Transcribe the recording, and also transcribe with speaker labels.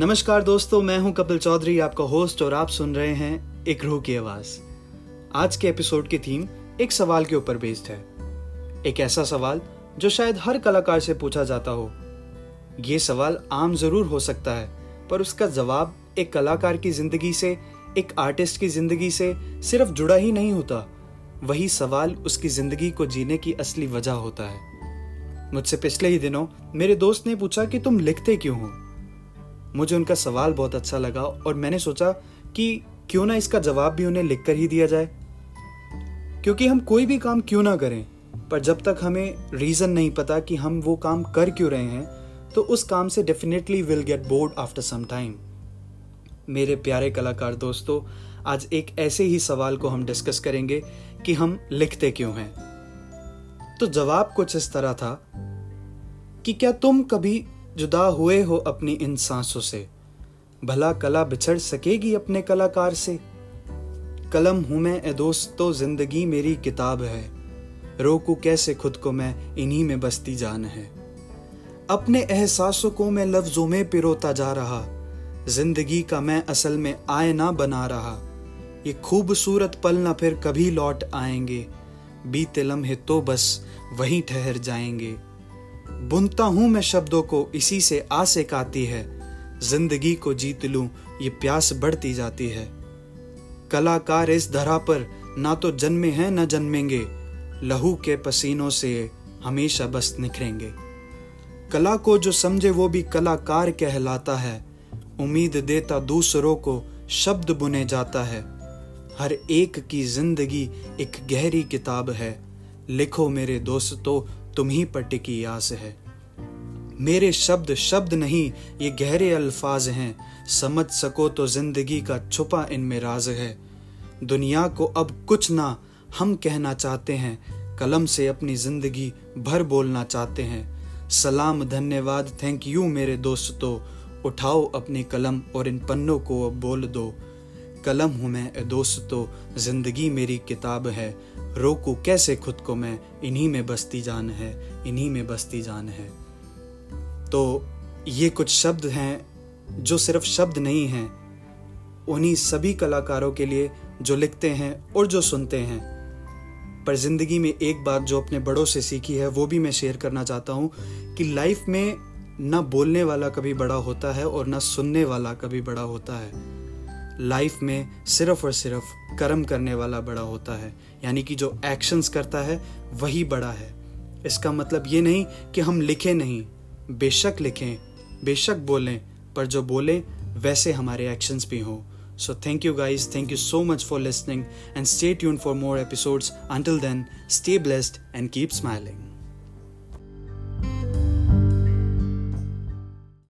Speaker 1: नमस्कार दोस्तों, मैं हूँ कपिल चौधरी, आपका होस्ट और आप सुन रहे हैं एक रूह की आवाज़। आज के एपिसोड की थीम एक सवाल के ऊपर बेस्ड है। एक ऐसा सवाल जो शायद हर कलाकार से पूछा जाता हो। ये सवाल आम ज़रूर हो सकता है, पर उसका जवाब एक कलाकार की ज़िंदगी से, एक आर्टिस्ट की ज़िंदगी से सिर्फ़ जुड़ा ही नहीं होता। वही सवाल उसकी ज़िंदगी को जीने की असली वजह होता है। मुझसे पिछले ही दिनों मेरे दोस्त ने पूछा कि तुम लिखते क्यों हो? मुझे उनका सवाल बहुत अच्छा लगा और मैंने सोचा कि क्यों ना इसका जवाब भी उन्हें लिख कर ही दिया जाए। क्योंकि हम कोई भी काम क्यों ना करें, पर जब तक हमें रीज़न नहीं पता कि हम वो काम कर क्यों रहे हैं तो उस काम से definitely will get bored after some time मेरे प्यारे कलाकार दोस्तों, आज एक ऐसे ही सवाल को हम डिस्कस करेंगे कि हम लिखते क्यों हैं। तो जवाब कुछ इस तरह था कि क्या तुम कभी जुदा हुए हो अपनी इन सांसों से। भला कला बिछड़ सकेगी अपने कलाकार से। कलम हूँ मैं, ए दोस्तों, ज़िंदगी मेरी किताब है। रोकू कैसे खुद को मैं, इन्हीं में बसती जान है। अपने एहसासों को मैं लफ्जों में पिरोता जा रहा। ज़िंदगी का मैं असल में आयना बना रहा। ये खूबसूरत पल ना फिर कभी लौट आएँगे। बीते लम्हे तो बस वहीं ठहर जाएँगे। बुनता हूँ मैं शब्दों को इसी से आसे काती है। ज़िंदगी को जीत लूँ, ये प्यास बढ़ती जाती है। कलाकार इस धरा पर ना तो जन्मे हैं, न जन्मेंगे। लहू के पसीनों से हमेशा बस निखरेंगे। कला को जो समझे, वो भी कलाकार कहलाता है। उम्मीद देता दूसरों को शब्द बुने जाता है। हर एक की ज़िंदगी एक गहरी किताब है। लिखो मेरे दोस्तों तुम ही पर टिकी आस है। मेरे शब्द शब्द नहीं, ये गहरे अल्फाज हैं। समझ सको तो ज़िंदगी का छुपा इनमें राज है। दुनिया को अब कुछ ना हम कहना चाहते हैं, कलम से अपनी ज़िंदगी भर बोलना चाहते हैं। सलाम, धन्यवाद, थैंक यू मेरे दोस्तों, उठाओ अपनी कलम और इन पन्नों को अब बोल दो। कलम हूँ मैं दोस्तों, ज़िंदगी मेरी किताब है। रोकू कैसे खुद को मैं? इन्हीं में बसती जान है, इन्हीं में बसती जान है। तो ये कुछ शब्द हैं, जो सिर्फ़ शब्द नहीं हैं। उन्हीं सभी कलाकारों के लिए जो लिखते हैं और जो सुनते हैं। पर ज़िंदगी में एक बात जो अपने बड़ों से सीखी है, वो भी मैं शेयर करना चाहता हूँ कि लाइफ में ना बोलने वाला कभी बड़ा होता है और ना सुनने वाला कभी बड़ा होता है। लाइफ में सिर्फ़ और सिर्फ़ कर्म करने वाला बड़ा होता है। यानी कि जो एक्शंस करता है, वही बड़ा है। इसका मतलब ये नहीं कि हम लिखें नहीं। बेशक लिखें, बेशक बोलें, पर जो बोलें, वैसे हमारे एक्शंस भी हों। So thank you guys thank you so much for listening and stay tune for more episodes until then stay blessed and keep smiling